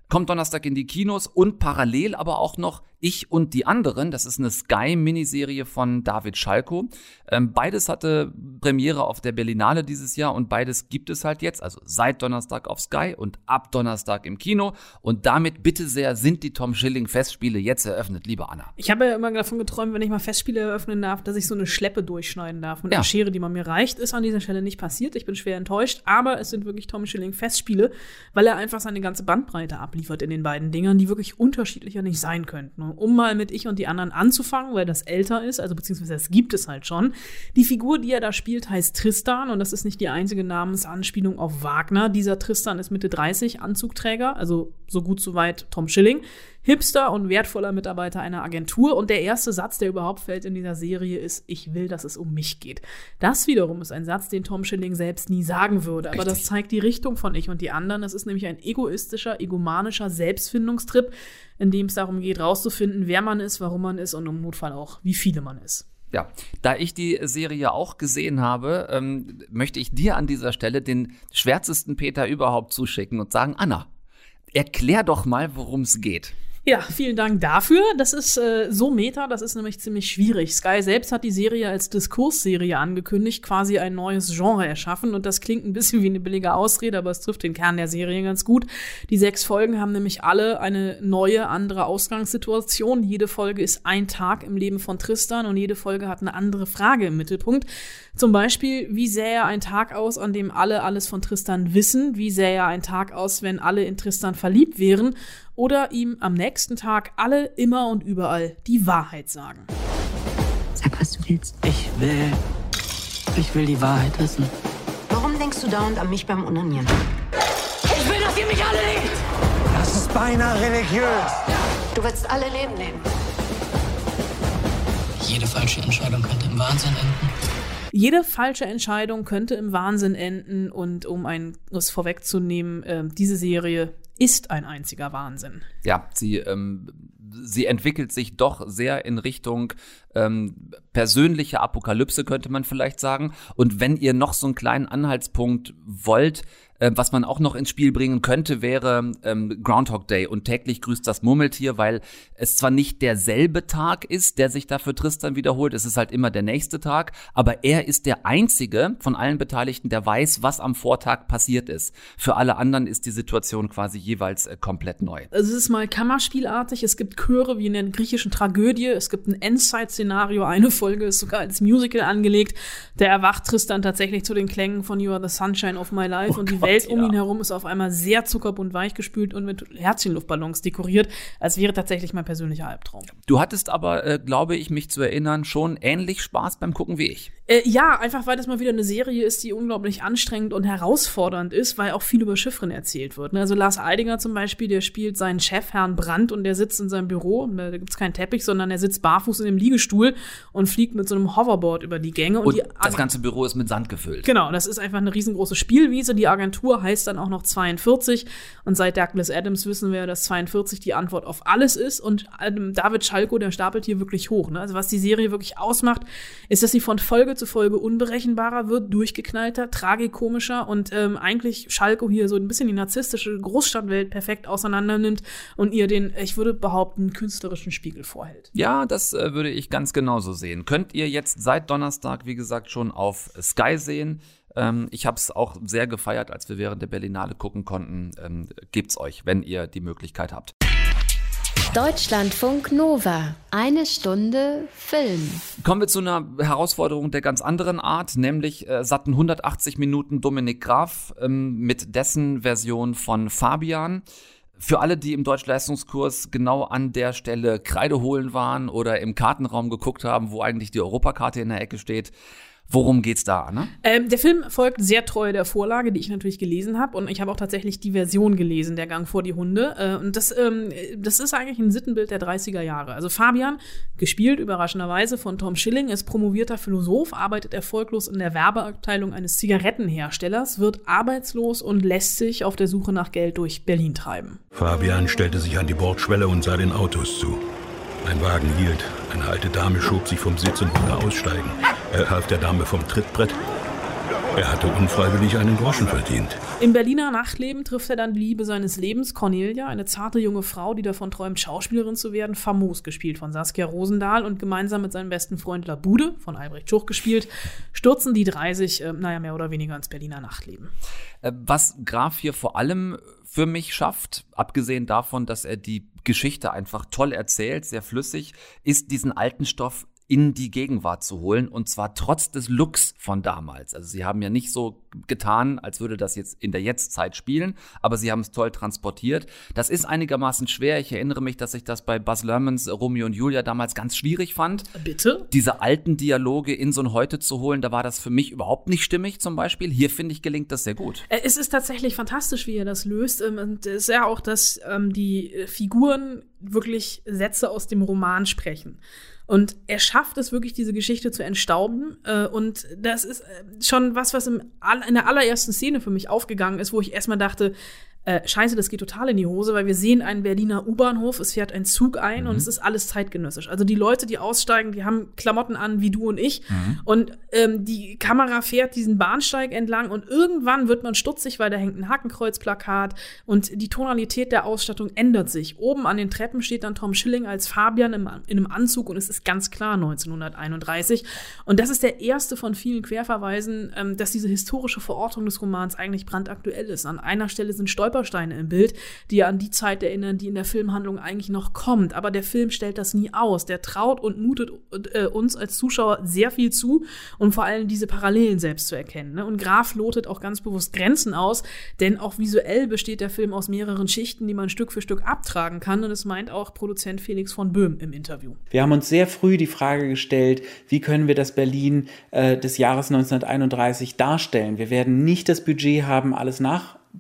Kommt Donnerstag in die Kinos und parallel aber auch noch Ich und die anderen. Das ist eine Sky-Miniserie von David Schalko. Ähm, beides hatte Premiere auf der Berlinale dieses Jahr und beides gibt es halt jetzt. Also seit Donnerstag auf Sky und ab Donnerstag im Kino. Und damit bitte sehr sind die Tom Schilling Festspiele jetzt eröffnet, liebe Anna. Ich habe ja immer davon geträumt, wenn ich mal Festspiele eröffnen darf, dass ich so eine Schleppe durchschneiden darf. Und Ja. eine Schere, die man mir reicht, ist an dieser Stelle nicht passiert. Ich bin schwer enttäuscht, aber es sind wirklich Tom Schilling Festspiele, weil er einfach seine ganze Bandbreite abliefert in den beiden Dingern, die wirklich unterschiedlicher nicht sein könnten. Um mal mit Ich und die anderen anzufangen, weil das älter ist, also beziehungsweise das gibt es halt schon. Die Figur, die er da spielt, heißt Tristan und das ist nicht die einzige Namensanspielung auf Wagner. Dieser Tristan ist Mitte 30, Anzugträger, also so gut so weit Tom Schilling. Hipster und wertvoller Mitarbeiter einer Agentur. Und der erste Satz, der überhaupt fällt in dieser Serie, ist, ich will, dass es um mich geht. Das wiederum ist ein Satz, den Tom Schilling selbst nie sagen würde. Aber das zeigt die Richtung von ich und die anderen. Es ist nämlich ein egoistischer, egomanischer Selbstfindungstrip, in dem es darum geht, rauszufinden, wer man ist, warum man ist und im Notfall auch, wie viele man ist. Ja, da ich die Serie auch gesehen habe, ähm, möchte ich dir an dieser Stelle den schwärzesten Peter überhaupt zuschicken und sagen, Anna, erklär doch mal, worum es geht. Ja, vielen Dank dafür. Das ist äh, so meta, das ist nämlich ziemlich schwierig. Sky selbst hat die Serie als Diskursserie angekündigt, quasi ein neues Genre erschaffen und das klingt ein bisschen wie eine billige Ausrede, aber es trifft den Kern der Serie ganz gut. Die sechs Folgen haben nämlich alle eine neue, andere Ausgangssituation. Jede Folge ist ein Tag im Leben von Tristan und jede Folge hat eine andere Frage im Mittelpunkt. Zum Beispiel, wie sähe ein Tag aus, an dem alle alles von Tristan wissen? Wie sähe ein Tag aus, wenn alle in Tristan verliebt wären? Oder ihm am nächsten Tag alle immer und überall die Wahrheit sagen. Sag, was du willst. Ich will. Ich will die Wahrheit wissen. Warum denkst du dauernd an mich beim Unanieren? Ich will, dass ihr mich alle liebt! Das ist beinahe religiös. Du willst alle Leben nehmen. Jede falsche Entscheidung könnte im Wahnsinn enden. Jede falsche Entscheidung könnte im Wahnsinn enden und um eines vorwegzunehmen, äh, diese Serie ist ein einziger Wahnsinn. Ja, sie, ähm, sie entwickelt sich doch sehr in Richtung ähm, persönliche Apokalypse, könnte man vielleicht sagen. Und wenn ihr noch so einen kleinen Anhaltspunkt wollt, äh, was man auch noch ins Spiel bringen könnte, wäre ähm, Groundhog Day. Und täglich grüßt das Murmeltier, weil es zwar nicht derselbe Tag ist, der sich dafür Tristan wiederholt, es ist halt immer der nächste Tag, aber er ist der einzige von allen Beteiligten, der weiß, was am Vortag passiert ist. Für alle anderen ist die Situation quasi jeweils äh, komplett neu. Es ist mal Kammerspielartig, es gibt Chöre wie in der griechischen Tragödie, es gibt ein Endzeit-Szenario, eine Folge ist sogar als Musical angelegt, da erwacht Tristan tatsächlich zu den Klängen von You Are the Sunshine of My Life. Oh und die Gott, Welt um ihn herum ist auf einmal sehr zuckerbunt weichgespült und mit Herzchenluftballons dekoriert, als wäre tatsächlich mein persönlicher Albtraum. Du hattest aber, äh, glaube ich, mich zu erinnern, schon ähnlich Spaß beim Gucken wie ich. Äh, ja, einfach weil das mal wieder eine Serie ist, die unglaublich anstrengend und herausfordernd ist, weil auch viel über Schiffrin erzählt wird. Ne? Also Lars Eidinger zum Beispiel, der spielt seinen Chef Herrn Brandt und der sitzt in seinem Büro. Da gibt's keinen Teppich, sondern er sitzt barfuß in dem Liegestuhl und fliegt mit so einem Hoverboard über die Gänge. Und, Und die das ganze Büro ist mit Sand gefüllt. Genau, das ist einfach eine riesengroße Spielwiese. Die Agentur heißt dann auch noch 42. Und seit Douglas Adams wissen wir, dass 42 die Antwort auf alles ist. Und ähm, David Schalko, der stapelt hier wirklich hoch. Ne? Also was die Serie wirklich ausmacht, ist, dass sie von Folge Folge unberechenbarer wird, durchgeknallter, tragikomischer und ähm, eigentlich Schalko hier so ein bisschen die narzisstische Großstadtwelt perfekt auseinander nimmt und ihr den, ich würde behaupten, künstlerischen Spiegel vorhält. Ja, das äh, würde ich ganz genauso sehen. Könnt ihr jetzt seit Donnerstag, wie gesagt, schon auf Sky sehen. Ähm, ich habe es auch sehr gefeiert, als wir während der Berlinale gucken konnten. Ähm, gebt's euch, wenn ihr die Möglichkeit habt. Deutschlandfunk Nova. Eine Stunde Film. Kommen wir zu einer Herausforderung der ganz anderen Art, nämlich äh, satten 180 Minuten Dominik Graf ähm, mit dessen Version von Fabian. Für alle, die im Deutschleistungskurs genau an der Stelle Kreide holen waren oder im Kartenraum geguckt haben, wo eigentlich die Europakarte in der Ecke steht, worum geht's da, ne? Ähm, der Film folgt sehr treu der Vorlage, die ich natürlich gelesen habe. Und ich habe auch tatsächlich die Version gelesen, der Gang vor die Hunde. Äh, und das, ähm, das ist eigentlich ein Sittenbild der 30er Jahre. Also Fabian, gespielt überraschenderweise von Tom Schilling, ist promovierter Philosoph, arbeitet erfolglos in der Werbeabteilung eines Zigarettenherstellers, wird arbeitslos und lässt sich auf der Suche nach Geld durch Berlin treiben. Fabian stellte sich an die Bordschwelle und sah den Autos zu. Ein Wagen hielt. Eine alte Dame schob sich vom Sitz und wollte aussteigen. Er half der Dame vom Trittbrett. Er hatte unfreiwillig einen Groschen verdient. Im Berliner Nachtleben trifft er dann die Liebe seines Lebens, Cornelia, eine zarte junge Frau, die davon träumt, Schauspielerin zu werden, famos gespielt von Saskia Rosendahl und gemeinsam mit seinem besten Freund Labude, von Albrecht Schuch gespielt, stürzen die drei sich, äh, naja, mehr oder weniger ins Berliner Nachtleben. Äh, Was Graf hier vor allem für mich schafft, abgesehen davon, dass er die Geschichte einfach toll erzählt, sehr flüssig, ist diesen alten Stoff in die Gegenwart zu holen und zwar trotz des Looks von damals. Also sie haben ja nicht so getan, als würde das jetzt in der Jetztzeit spielen, aber sie haben es toll transportiert. Das ist einigermaßen schwer. Ich erinnere mich, dass ich das bei Buzz Lermans Romeo und Julia damals ganz schwierig fand. Bitte? Diese alten Dialoge in so ein Heute zu holen, da war das für mich überhaupt nicht stimmig zum Beispiel. Hier finde ich gelingt das sehr gut. Äh, Es ist tatsächlich fantastisch, wie er das löst. Ähm, Und es ist ja auch, dass ähm, die äh, Figuren wirklich Sätze aus dem Roman sprechen. Und er schafft es wirklich, diese Geschichte zu entstauben. Äh, Und das ist äh, schon was, was in der allerersten Szene für mich aufgegangen ist, wo ich erstmal dachte, äh, scheiße, das geht total in die Hose, weil wir sehen einen Berliner U-Bahnhof, es fährt ein Zug ein und es ist alles zeitgenössisch. Also die Leute, die aussteigen, die haben Klamotten an wie du und ich. Und ähm, die Kamera fährt diesen Bahnsteig entlang und irgendwann wird man stutzig, weil da hängt ein Hakenkreuzplakat und die Tonalität der Ausstattung ändert sich. Oben an den Treppen steht dann Tom Schilling als Fabian im, in einem Anzug und es ist ganz klar 1931. Und das ist der erste von vielen Querverweisen, ähm, dass diese historische Verortung des Romans eigentlich brandaktuell ist. An einer Stelle sind Stolpersteine im Bild, die an die Zeit erinnern, die in der Filmhandlung eigentlich noch kommt. Aber der Film stellt das nie aus. Der traut und mutet äh, uns als Zuschauer sehr viel zu und vor allem diese Parallelen selbst zu erkennen. Ne? Und Graf lotet auch ganz bewusst Grenzen aus, denn auch visuell besteht der Film aus mehreren Schichten, die man Stück für Stück abtragen kann. Und das meint auch Produzent Felix von Böhm im Interview. Wir haben uns sehr früh die Frage gestellt, wie können wir das Berlin äh, des Jahres 1931 darstellen. Wir werden nicht das Budget haben, alles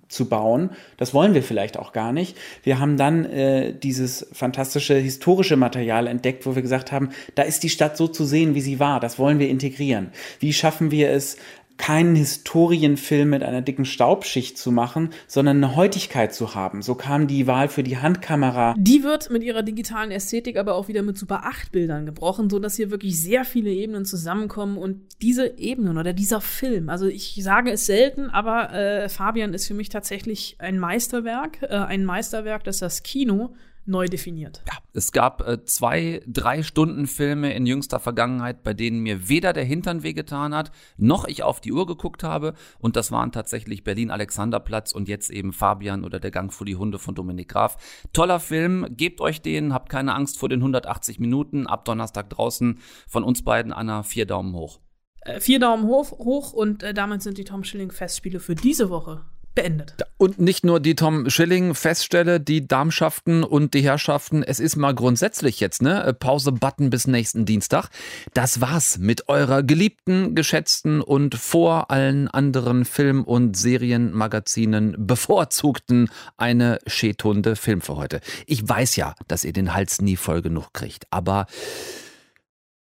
nachzubauen. Das wollen wir vielleicht auch gar nicht. Wir haben dann äh, dieses fantastische historische Material entdeckt, wo wir gesagt haben, da ist die Stadt so zu sehen, wie sie war. Das wollen wir integrieren. Wie schaffen wir es, keinen Historienfilm mit einer dicken Staubschicht zu machen, sondern eine Heutigkeit zu haben. So kam die Wahl für die Handkamera. Die wird mit ihrer digitalen Ästhetik aber auch wieder mit Super 8 Bildern gebrochen, so dass hier wirklich sehr viele Ebenen zusammenkommen und diese Ebenen oder dieser Film, also ich sage es selten, aber äh, Fabian ist für mich tatsächlich ein Meisterwerk, äh, ein Meisterwerk, das das Kino neu definiert. Ja, es gab äh, zwei, drei Stunden Filme in jüngster Vergangenheit, bei denen mir weder der Hintern wehgetan hat, noch ich auf die Uhr geguckt habe. Und das waren tatsächlich Berlin-Alexanderplatz und jetzt eben Fabian oder der Gang vor die Hunde von Dominik Graf. Toller Film, gebt euch den, habt keine Angst vor den 180 Minuten. Ab Donnerstag draußen von uns beiden, Anna, vier Daumen hoch. Äh, vier Daumen hoch, hoch und äh, damit sind die Tom Schilling Festspiele für diese Woche beendet. Und nicht nur die Tom Schilling feststelle, die Darmschaften und die Herrschaften, es ist mal grundsätzlich jetzt, ne? Pause-Button bis nächsten Dienstag. Das war's mit eurer geliebten, geschätzten und vor allen anderen Film- und Serienmagazinen bevorzugten eine Schätunde Film für heute. Ich weiß ja, dass ihr den Hals nie voll genug kriegt, aber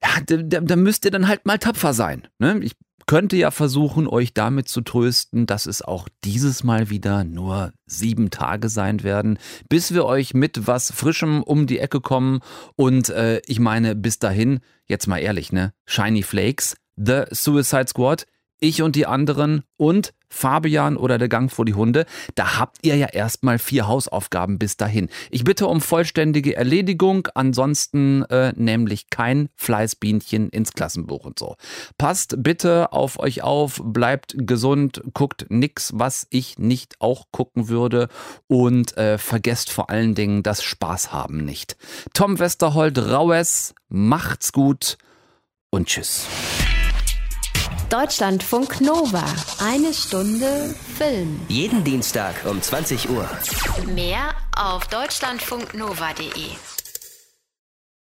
ja, da, da müsst ihr dann halt mal tapfer sein. Ne? Ich könnte ja versuchen, euch damit zu trösten, dass es auch dieses Mal wieder nur sieben Tage sein werden, bis wir euch mit was Frischem um die Ecke kommen. Und äh, ich meine, bis dahin, jetzt mal ehrlich, ne? Shiny Flakes, The Suicide Squad, ich und die anderen und Fabian oder der Gang vor die Hunde, da habt ihr ja erstmal vier Hausaufgaben bis dahin. Ich bitte um vollständige Erledigung, ansonsten äh, nämlich kein Fleißbienchen ins Klassenbuch und so. Passt bitte auf euch auf, bleibt gesund, guckt nix, was ich nicht auch gucken würde und äh, vergesst vor allen Dingen das Spaß haben nicht. Tom Westerholt Raues, macht's gut und tschüss. Deutschlandfunk Nova. Eine Stunde Film. Jeden Dienstag um 20 Uhr. Mehr auf deutschlandfunknova.de.